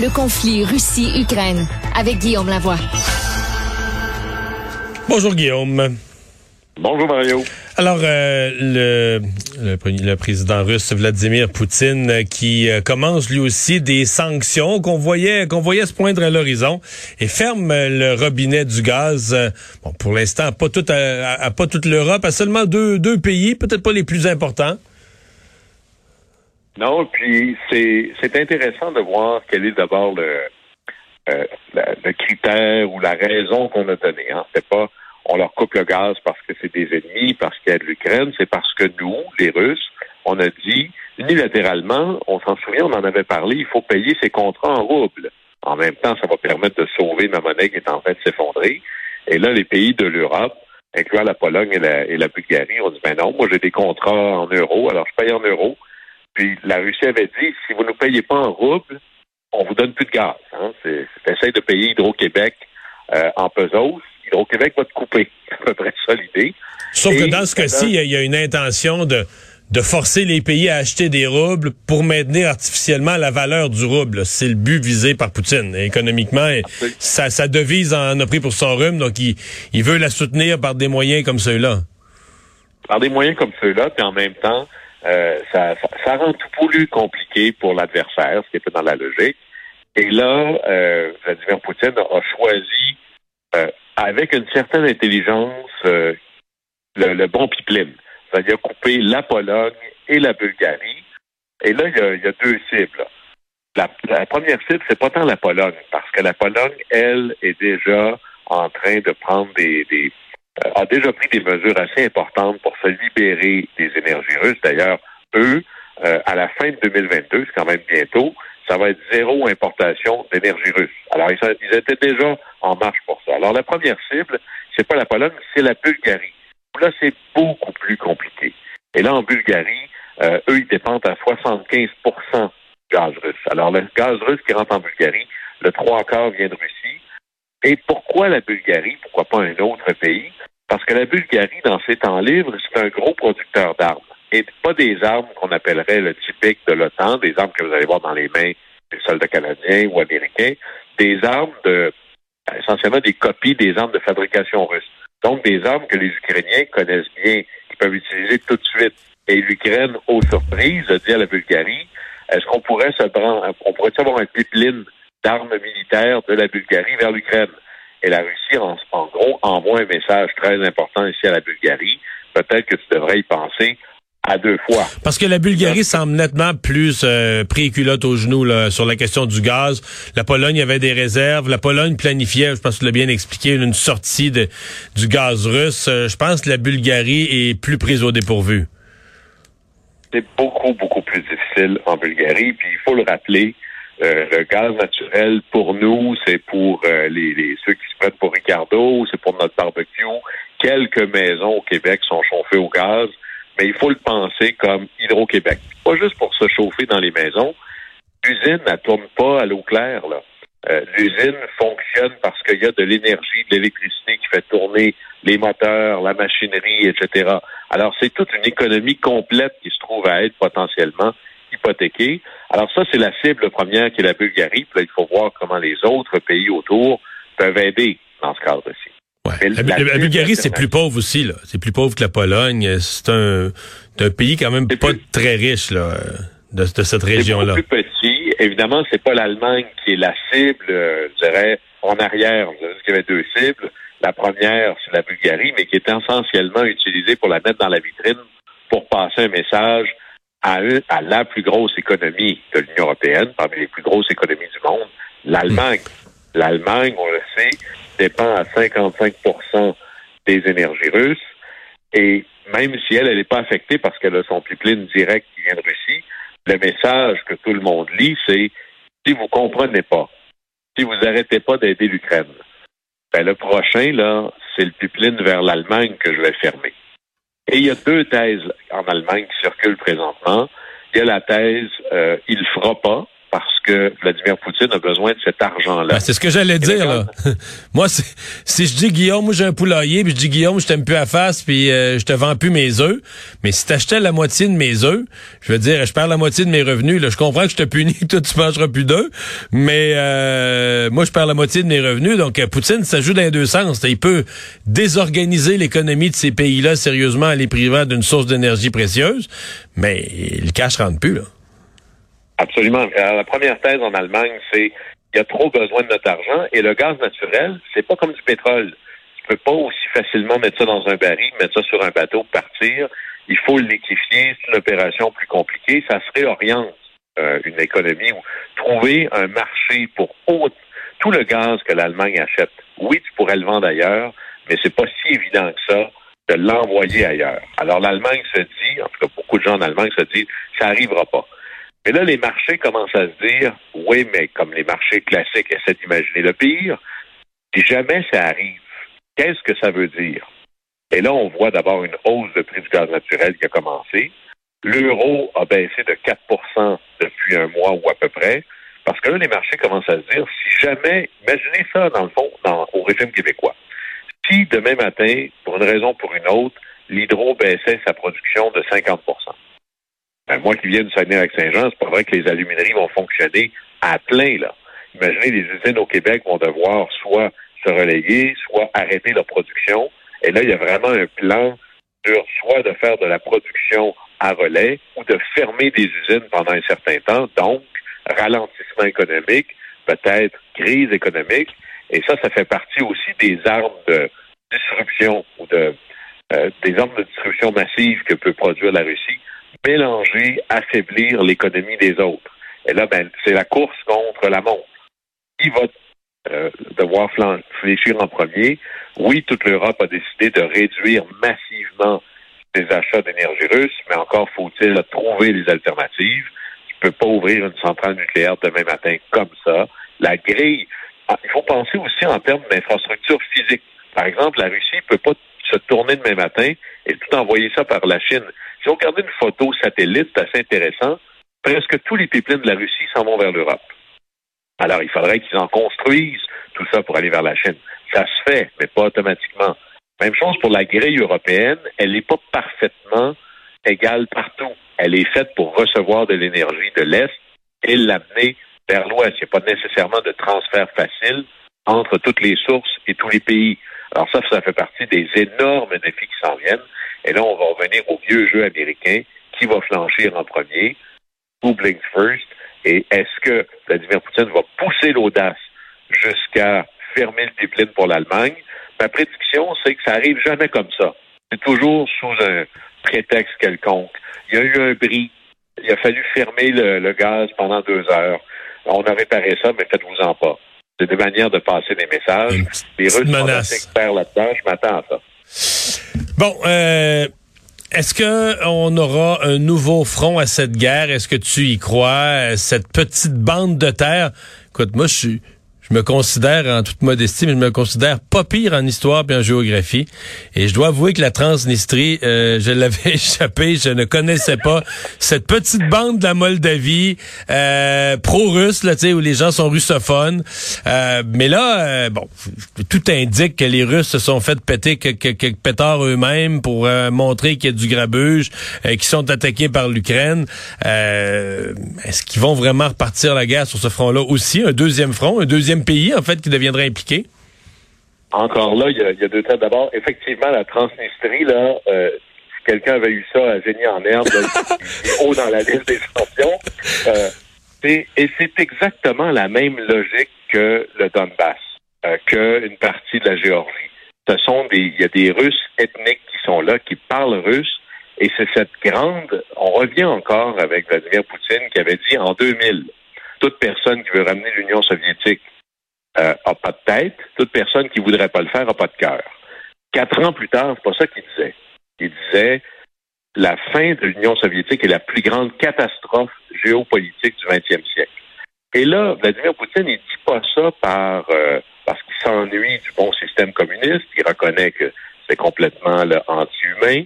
Le conflit Russie-Ukraine avec Guillaume Lavoie. Bonjour Guillaume. Bonjour Mario. Alors, euh, le, le, le, président russe Vladimir Poutine euh, qui euh, commence lui aussi des sanctions qu'on voyait qu'on voyait se poindre à l'horizon et ferme le robinet du gaz. bon, pour l'instant, pas tout à, à, pas toute l'Europe, à seulement deux, deux pays, peut-être pas les plus importants. Non, puis c'est c'est intéressant de voir quel est d'abord le, euh, le critère ou la raison qu'on a donné. Hein. C'est pas on leur coupe le gaz parce que c'est des ennemis, parce qu'il y a de l'Ukraine, c'est parce que nous, les Russes, on a dit unilatéralement, on s'en souvient, on en avait parlé, il faut payer ces contrats en roubles. En même temps, ça va permettre de sauver ma monnaie qui est en train de s'effondrer. Et là, les pays de l'Europe, incluant la Pologne et la, et la Bulgarie, ont dit, ben non, moi j'ai des contrats en euros, alors je paye en euros. Puis la Russie avait dit, si vous ne payez pas en roubles, on vous donne plus de gaz. Hein. C'est, de payer Hydro-Québec euh, en pesos. Hydro-Québec va te couper. C'est à peu près ça l'idée. Sauf que dans ce cas-ci, il y, a une intention de, de forcer les pays à acheter des roubles pour maintenir artificiellement la valeur du rouble. C'est le but visé par Poutine. économiquement, sa, sa, devise en a pris pour son rhume, donc il, il veut la soutenir par des moyens comme ceux-là. Par des moyens comme ceux-là, puis en même temps, euh, ça, ça, ça, rend tout plus compliqué pour l'adversaire, ce qui était dans la logique. Et là, euh, Vladimir Poutine a choisi, euh, avec une certaine intelligence, euh, le, le, bon pipeline. C'est-à-dire couper la Pologne et la Bulgarie. Et là, il y a, il y a deux cibles. La, la, première cible, c'est pas tant la Pologne, parce que la Pologne, elle, est déjà en train de prendre des, des a déjà pris des mesures assez importantes pour se libérer des énergies russes. D'ailleurs, eux, euh, à la fin de 2022, c'est quand même bientôt, ça va être zéro importation d'énergie russe. Alors, ils, étaient déjà en marche pour ça. Alors, la première cible, c'est pas la Pologne, c'est la Bulgarie. Là, c'est beaucoup plus compliqué. Et là, en Bulgarie, euh, eux, ils dépendent à 75% du gaz russe. Alors, le gaz russe qui rentre en Bulgarie, le trois quarts vient de Russie. Et pourquoi la Bulgarie? Pourquoi pas un autre pays? Parce que la Bulgarie, dans ses temps libres, c'est un gros producteur d'armes. Et pas des armes qu'on appellerait le typique de l'OTAN, des armes que vous allez voir dans les mains des soldats canadiens ou américains, des armes de, essentiellement des copies des armes de fabrication russe. Donc des armes que les Ukrainiens connaissent bien, qui peuvent utiliser tout de suite. Et l'Ukraine, aux surprises, dit à la Bulgarie, est-ce qu'on pourrait se prendre, on pourrait avoir un pipeline d'armes militaires de la Bulgarie vers l'Ukraine? Et la Russie, en, en, gros, envoie un message très important ici à la Bulgarie. Peut-être que tu devrais y penser à deux fois. Parce que la Bulgarie semble nettement plus euh, pris culotte aux genoux là, sur la question du gaz. La Pologne avait des réserves. La Pologne planifiait, je pense que tu l'as bien expliqué, une sortie de, du gaz russe. Euh, je pense que la Bulgarie est plus prise au dépourvu. C'est beaucoup, beaucoup plus difficile en Bulgarie. Puis il faut le rappeler, euh, le gaz naturel, pour nous, c'est pour euh, les, les, ceux qui se prennent pour Ricardo, c'est pour notre barbecue. Quelques maisons au Québec sont chauffées au gaz, mais il faut le penser comme Hydro-Québec. Pas juste pour se chauffer dans les maisons. L'usine ne tourne pas à l'eau claire. là. Euh, L'usine fonctionne parce qu'il y a de l'énergie, de l'électricité qui fait tourner les moteurs, la machinerie, etc. Alors, c'est toute une économie complète qui se trouve à être potentiellement hypothéquée. Alors ça, c'est la cible première qui est la Bulgarie. Puis là, il faut voir comment les autres pays autour peuvent aider dans ce cadre-ci. Ouais. La, la, la, Bulgarie, c'est plus pauvre aussi. là. C'est plus pauvre que la Pologne. C'est un, un, pays quand même pas plus... très riche là, de, de cette région-là. C'est plus petit évidemment, c'est pas l'Allemagne qui est la cible, euh, je dirais, en arrière. Vous avez dit qu'il y avait deux cibles. La première, c'est la Bulgarie, mais qui est essentiellement utilisée pour la mettre dans la vitrine pour passer un message à, à la plus grosse économie de l'Union européenne, parmi les plus grosses économies du monde, l'Allemagne. L'Allemagne, on le sait, dépend à 55% des énergies russes. Et même si elle, elle n'est pas affectée parce qu'elle a son pipeline direct qui vient de Russie, le message que tout le monde lit, c'est si vous comprenez pas, si vous n'arrêtez pas d'aider l'Ukraine, ben le prochain, là, c'est le pipeline vers l'Allemagne que je vais fermer. Et il y a deux thèses en Allemagne qui circulent présentement. Il y a la thèse euh, il fera pas, parce que Vladimir Poutine a besoin de cet argent-là. Ben, c'est ce que j'allais dire. Là. moi, si je dis Guillaume, moi j'ai un poulailler, puis je dis Guillaume, je t'aime plus à face, puis euh, je te vends plus mes œufs. Mais si t'achetais la moitié de mes œufs, je veux dire, je perds la moitié de mes revenus. Là, je comprends que je te punis, toi tu mangeras plus d'œufs, mais euh, moi je perds la moitié de mes revenus. Donc euh, Poutine, ça joue dans les deux sens. Il peut désorganiser l'économie de ces pays-là sérieusement en les privant d'une source d'énergie précieuse, mais le cash rentre plus là. Absolument. la première thèse en Allemagne, c'est il y a trop besoin de notre argent et le gaz naturel, c'est pas comme du pétrole. Tu peux pas aussi facilement mettre ça dans un baril, mettre ça sur un bateau, partir. Il faut le liquéfier. C'est une opération plus compliquée. Ça se réoriente euh, une économie ou trouver un marché pour tout le gaz que l'Allemagne achète. Oui, tu pourrais le vendre ailleurs, mais c'est pas si évident que ça de l'envoyer ailleurs. Alors l'Allemagne se dit, en tout cas beaucoup de gens en Allemagne se disent, ça arrivera pas. Mais là, les marchés commencent à se dire, oui, mais comme les marchés classiques essaient d'imaginer le pire, si jamais ça arrive, qu'est-ce que ça veut dire? Et là, on voit d'abord une hausse de prix du gaz naturel qui a commencé. L'euro a baissé de 4% depuis un mois ou à peu près. Parce que là, les marchés commencent à se dire, si jamais, imaginez ça dans le fond, dans, au régime québécois. Si demain matin, pour une raison ou pour une autre, l'hydro baissait sa production de 50 ben, moi qui viens du Saguenay-avec-Saint-Jean, c'est pas vrai que les alumineries vont fonctionner à plein, là. Imaginez, les usines au Québec vont devoir soit se relayer, soit arrêter leur production. Et là, il y a vraiment un plan sur soit de faire de la production à relais ou de fermer des usines pendant un certain temps. Donc, ralentissement économique, peut-être crise économique. Et ça, ça fait partie aussi des armes de disruption ou de euh, des armes de disruption massive que peut produire la Russie mélanger, affaiblir l'économie des autres. Et là, ben, c'est la course contre la montre. Qui va euh, devoir fléchir en premier? Oui, toute l'Europe a décidé de réduire massivement ses achats d'énergie russe, mais encore faut-il trouver des alternatives. Tu peux pas ouvrir une centrale nucléaire demain matin comme ça. La grille, ah, il faut penser aussi en termes d'infrastructure physique. Par exemple, la Russie peut pas se tourner demain matin et tout envoyer ça par la Chine. Si on une photo satellite, assez intéressant. Presque tous les pipelines de la Russie s'en vont vers l'Europe. Alors, il faudrait qu'ils en construisent tout ça pour aller vers la Chine. Ça se fait, mais pas automatiquement. Même chose pour la grille européenne. Elle n'est pas parfaitement égale partout. Elle est faite pour recevoir de l'énergie de l'Est et l'amener vers l'Ouest. Il n'y a pas nécessairement de transfert facile entre toutes les sources et tous les pays. Alors ça, ça fait partie des énormes défis qui s'en viennent. Et là, on va revenir au vieux jeu américain. Qui va flanchir en premier? Who blinks first? Et est-ce que Vladimir Poutine va pousser l'audace jusqu'à fermer le pipeline pour l'Allemagne? Ma prédiction, c'est que ça arrive jamais comme ça. C'est toujours sous un prétexte quelconque. Il y a eu un bris. Il a fallu fermer le, gaz pendant deux heures. On a réparé ça, mais faites-vous-en pas. C'est des manières de passer des messages. Les Russes sont assez experts là-dedans. Je m'attends à ça. Bon, euh, est-ce que on aura un nouveau front à cette guerre? Est-ce que tu y crois? Cette petite bande de terre? Écoute, moi, je suis je me considère en toute modestie, mais je me considère pas pire en histoire et en géographie. Et je dois avouer que la Transnistrie, euh, je l'avais échappé, je ne connaissais pas cette petite bande de la Moldavie euh, pro-russe, là, où les gens sont russophones. Euh, mais là, euh, bon, tout indique que les Russes se sont fait péter quelques, pétards eux-mêmes pour euh, montrer qu'il y a du grabuge, qu'ils sont attaqués par l'Ukraine. Est-ce qu'ils vont vraiment repartir la guerre sur ce front-là aussi, un deuxième front, un deuxième pays, en fait, qui deviendrait impliqué? Encore là, il y a, deux temps. D'abord, effectivement, la Transnistrie, là, euh, si quelqu'un avait eu ça à génie en herbe, haut dans la liste des sanctions. Euh, Et c'est exactement la même logique que le Donbass, euh, qu'une partie de la Géorgie. Ce sont des, il y a des Russes ethniques qui sont là, qui parlent russe, et c'est cette grande, on revient encore avec Vladimir Poutine qui avait dit en 2000, toute personne qui veut ramener l'Union soviétique euh, a pas de tête, toute personne qui voudrait pas le faire a pas de cœur. Quatre ans plus tard, c'est pas ça qu'il disait. Il disait la fin de l'Union soviétique est la plus grande catastrophe géopolitique du 20e siècle. Et là, Vladimir Poutine, il dit pas ça par euh, parce qu'il s'ennuie du bon système communiste. Il reconnaît que c'est complètement anti-humain.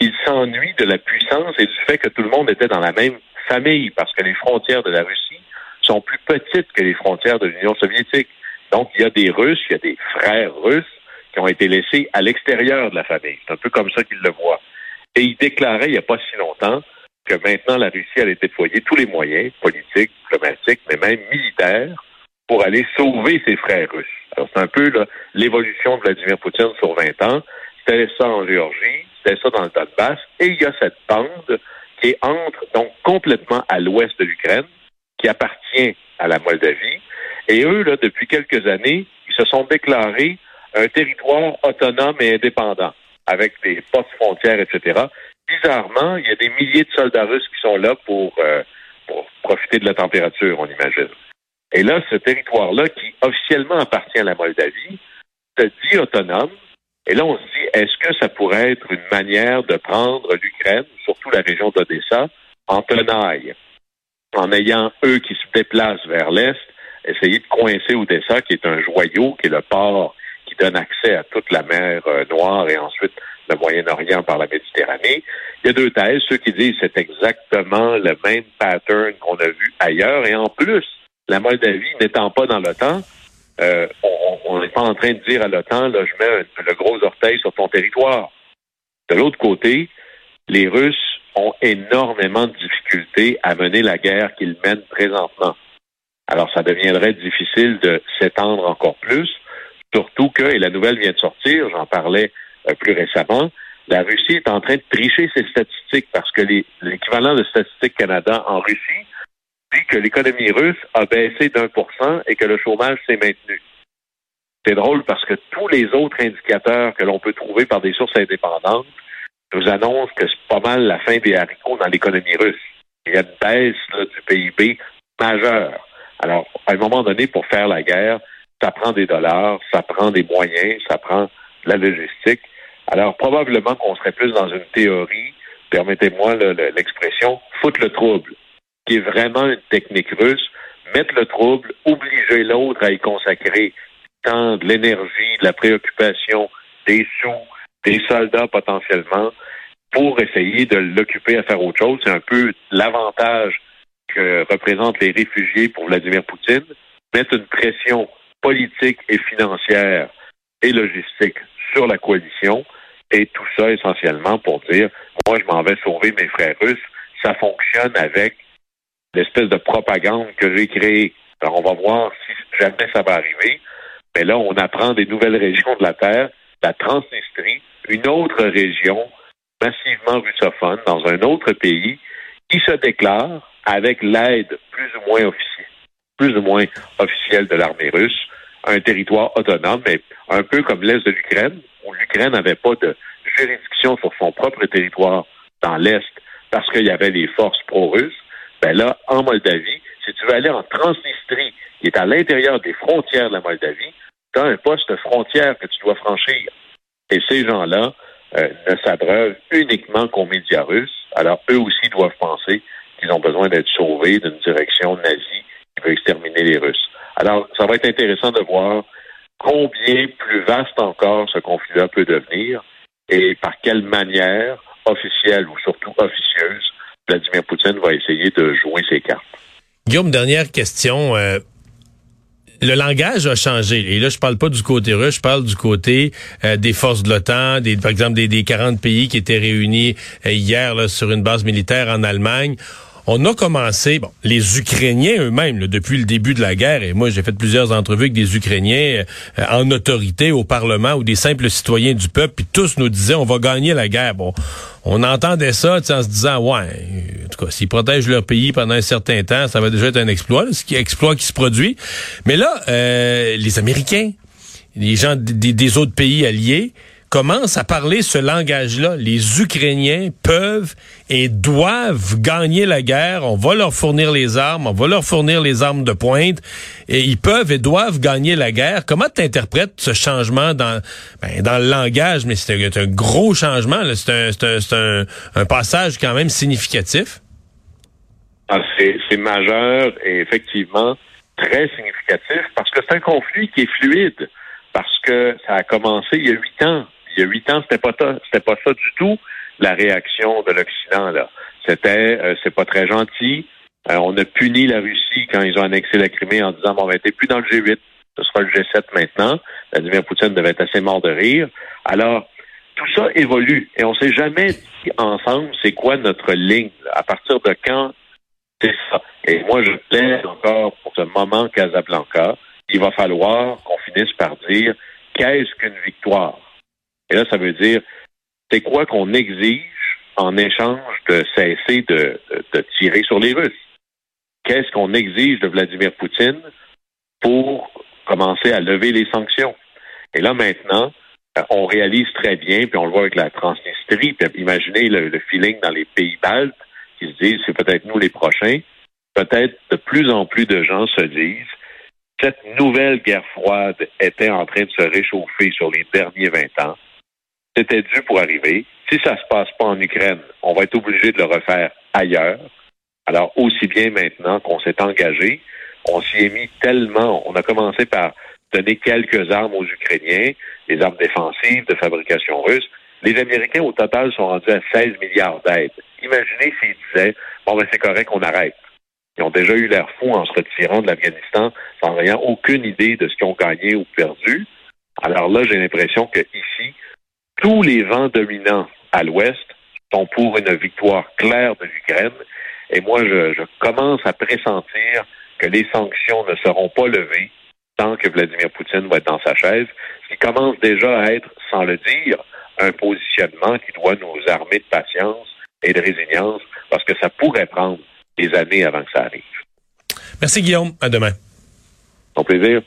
Il s'ennuie de la puissance et du fait que tout le monde était dans la même famille, parce que les frontières de la Russie sont plus petites que les frontières de l'Union soviétique. Donc, il y a des Russes, il y a des frères russes qui ont été laissés à l'extérieur de la famille. C'est un peu comme ça qu'il le voit. Et il déclarait il n'y a pas si longtemps que maintenant la Russie allait déployer tous les moyens politiques, diplomatiques, mais même militaires pour aller sauver ses frères russes. Alors c'est un peu l'évolution de Vladimir Poutine sur 20 ans. C'était ça en Géorgie, c'était ça dans le Donbass, et il y a cette bande qui entre donc complètement à l'ouest de l'Ukraine, qui appartient à la Moldavie. Et eux, là, depuis quelques années, ils se sont déclarés un territoire autonome et indépendant, avec des postes frontières, etc. Bizarrement, il y a des milliers de soldats russes qui sont là pour, euh, pour profiter de la température, on imagine. Et là, ce territoire-là, qui officiellement appartient à la Moldavie, se dit autonome. Et là, on se dit, est-ce que ça pourrait être une manière de prendre l'Ukraine, surtout la région d'Odessa, en tenaille, en ayant eux qui se déplacent vers l'Est, essayer de coincer Odessa, qui est un joyau, qui est le port qui donne accès à toute la mer euh, Noire et ensuite le Moyen-Orient par la Méditerranée. Il y a deux thèses. Ceux qui disent c'est exactement le même pattern qu'on a vu ailleurs. Et en plus, la Moldavie n'étant pas dans l'OTAN, euh, on n'est pas en train de dire à l'OTAN, là, je mets le gros orteil sur ton territoire. De l'autre côté, les Russes ont énormément de difficultés à mener la guerre qu'ils mènent présentement. Alors, ça deviendrait difficile de s'étendre encore plus, surtout que, et la nouvelle vient de sortir, j'en parlais euh, plus récemment, la Russie est en train de tricher ses statistiques parce que l'équivalent de Statistique Canada en Russie dit que l'économie russe a baissé d'un pour cent et que le chômage s'est maintenu. C'est drôle parce que tous les autres indicateurs que l'on peut trouver par des sources indépendantes nous annoncent que c'est pas mal la fin des haricots dans l'économie russe. Il y a une baisse du PIB majeure. Alors, à un moment donné, pour faire la guerre, ça prend des dollars, ça prend des moyens, ça prend la logistique. Alors, probablement qu'on serait plus dans une théorie, permettez-moi l'expression, foutre le trouble qui est vraiment une technique russe, mettre le trouble, obliger l'autre à y consacrer tant de l'énergie, de la préoccupation, des sous, des soldats potentiellement, pour essayer de l'occuper à faire autre chose. C'est un peu l'avantage que représentent les réfugiés pour Vladimir Poutine, mettre une pression politique et financière et logistique sur la coalition, et tout ça essentiellement pour dire, moi je m'en vais sauver mes frères russes. Ça fonctionne avec l'espèce de propagande que j'ai créée. Alors, on va voir si jamais ça va arriver. Mais là, on apprend des nouvelles régions de la Terre, la Transnistrie, une autre région massivement russophone dans un autre pays qui se déclare avec l'aide plus ou moins officielle, plus ou moins officielle de l'armée russe, un territoire autonome, mais un peu comme l'Est de l'Ukraine, où l'Ukraine n'avait pas de juridiction sur son propre territoire dans l'Est parce qu'il y avait des forces pro-russes. Ben là, en Moldavie, si tu veux aller en Transnistrie, qui est à l'intérieur des frontières de la Moldavie, tu as un poste frontière que tu dois franchir. Et ces gens-là euh, ne s'abreuvent uniquement qu'aux médias russes. Alors, eux aussi doivent penser qu'ils ont besoin d'être sauvés d'une direction nazie qui veut exterminer les Russes. Alors, ça va être intéressant de voir combien plus vaste encore ce conflit-là peut devenir et par quelle manière, officielle ou surtout officieuse, Vladimir Poutine va essayer de jouer ses cartes. Guillaume, dernière question. Euh, le langage a changé. Et là, je parle pas du côté russe, je parle du côté euh, des forces de l'OTAN, des, par exemple des, des 40 pays qui étaient réunis euh, hier sur une base militaire en Allemagne. On a commencé, bon, les Ukrainiens eux-mêmes, depuis le début de la guerre, et moi j'ai fait plusieurs entrevues avec des Ukrainiens euh, en autorité au Parlement ou des simples citoyens du peuple, puis tous nous disaient on va gagner la guerre. Bon, on entendait ça en se disant ouais, en tout cas, s'ils protègent leur pays pendant un certain temps, ça va déjà être un exploit, ce qui exploit qui se produit. Mais là, euh, les Américains, les gens des autres pays alliés, commence à parler ce langage-là. Les Ukrainiens peuvent et doivent gagner la guerre. On va leur fournir les armes, on va leur fournir les armes de pointe, et ils peuvent et doivent gagner la guerre. Comment tu ce changement dans, ben, dans le langage? Mais c'est un, gros changement. C'est un, un, passage quand même significatif. Ah, c'est majeur et effectivement très significatif parce que c'est un conflit qui est fluide parce que ça a commencé il y a huit ans il y a huit ans, c'était pas c'était pas ça du tout la réaction de l'Occident là. C'était euh, c'est pas très gentil. Euh, on a puni la Russie quand ils ont annexé la Crimée en disant bon ben t'es plus dans le G8, ce sera le G7 maintenant. Vladimir Poutine devait être assez mort de rire. Alors tout ça évolue et on s'est jamais dit ensemble c'est quoi notre ligne. À partir de quand c'est ça. Et moi je plaide encore pour ce moment Casablanca. Il va falloir qu'on finisse par dire qu'est-ce qu'une victoire? Et là, ça veut dire, c'est quoi qu'on exige en échange de cesser de, tirer sur les Russes? Qu'est-ce qu'on exige de Vladimir Poutine pour commencer à lever les sanctions? Et là, maintenant, euh, on réalise très bien, puis on le voit avec la Transnistrie, imaginez le, le feeling dans les pays baltes qui se disent, c'est peut-être nous les prochains. Peut-être de plus en plus de gens se disent, cette nouvelle guerre froide était en train de se réchauffer sur les derniers 20 ans. C'était dû pour arriver. Si ça se passe pas en Ukraine, on va être obligé de le refaire ailleurs. Alors, aussi bien maintenant qu'on s'est engagé, on s'y est mis tellement, on a commencé par donner quelques armes aux Ukrainiens, des armes défensives de fabrication russe. Les Américains, au total, sont rendus à 16 milliards d'aides. Imaginez s'ils disaient, bon, ben, c'est correct qu'on arrête. Ils ont déjà eu l'air fou en se retirant de l'Afghanistan sans ayant aucune idée de ce qu'ils ont gagné ou perdu. Alors là, j'ai l'impression que ici, tous les vents dominants à l'ouest sont pour une victoire claire de l'Ukraine. Et moi, je, commence à pressentir que les sanctions ne seront pas levées tant que Vladimir Poutine va être dans sa chaise, ce qui commence déjà à être, sans le dire, un positionnement qui doit nous armer de patience et de résilience, parce que ça pourrait prendre des années avant que ça arrive. Merci Guillaume. À demain. Mon plaisir.